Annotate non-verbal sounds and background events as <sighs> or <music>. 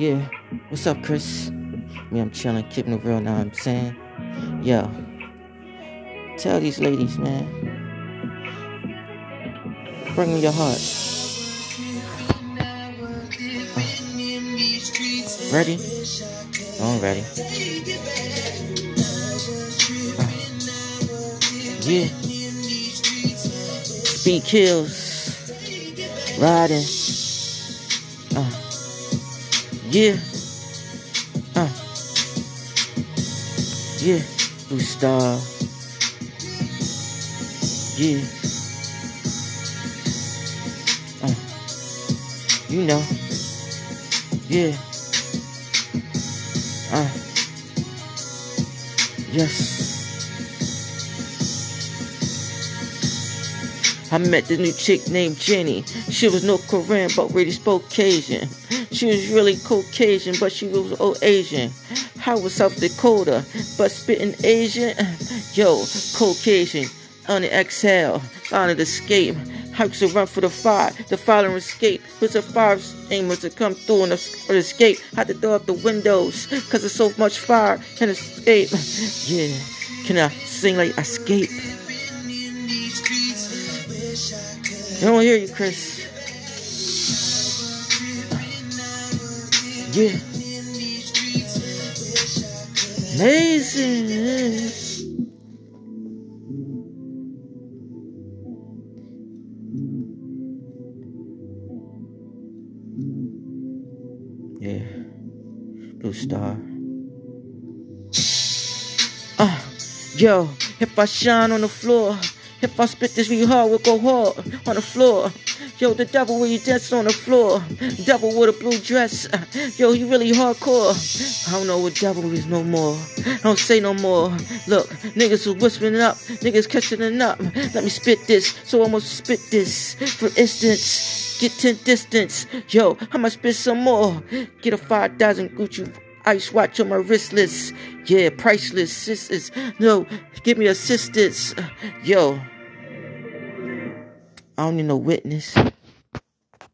Yeah, what's up, Chris? Me, I'm chilling, keeping it real now, I'm saying. Yo, tell these ladies, man. Bring me your heart. Uh, ready? I'm ready. Uh, yeah. Speed kills. Riding. Yeah. Uh. Yeah. Blue Star. Yeah. Uh. You know. Yeah. Uh. Yes. I met this new chick named Jenny. She was no Korean, but really spoke Cajun. She was really Caucasian, but she was old Asian. I was South Dakota, but spitting Asian. <sighs> Yo, Caucasian, on the exhale, on the escape. I used to run for the fire, the fire and escape. With the fire aim was to come through and escape. I Had to throw up the windows, cause there's so much fire and escape. <sighs> Yeah, can I sing like escape? I don't hear you, Chris. Yeah. Amazing. Yeah. Blue Star. Ah, uh, yo, if I shine on the floor. If I spit this real hard, we'll go hard on the floor. Yo, the devil where you dance on the floor. Devil with a blue dress. Yo, he really hardcore. I don't know what devil is no more. Don't say no more. Look, niggas are whispering up. Niggas catching it up. Let me spit this. So I'm gonna spit this. For instance, get 10 distance. Yo, I'ma spit some more. Get a 5,000 Gucci ice watch on my wristless. Yeah, priceless. Sisters. No, give me assistance. Yo. I don't need no witness.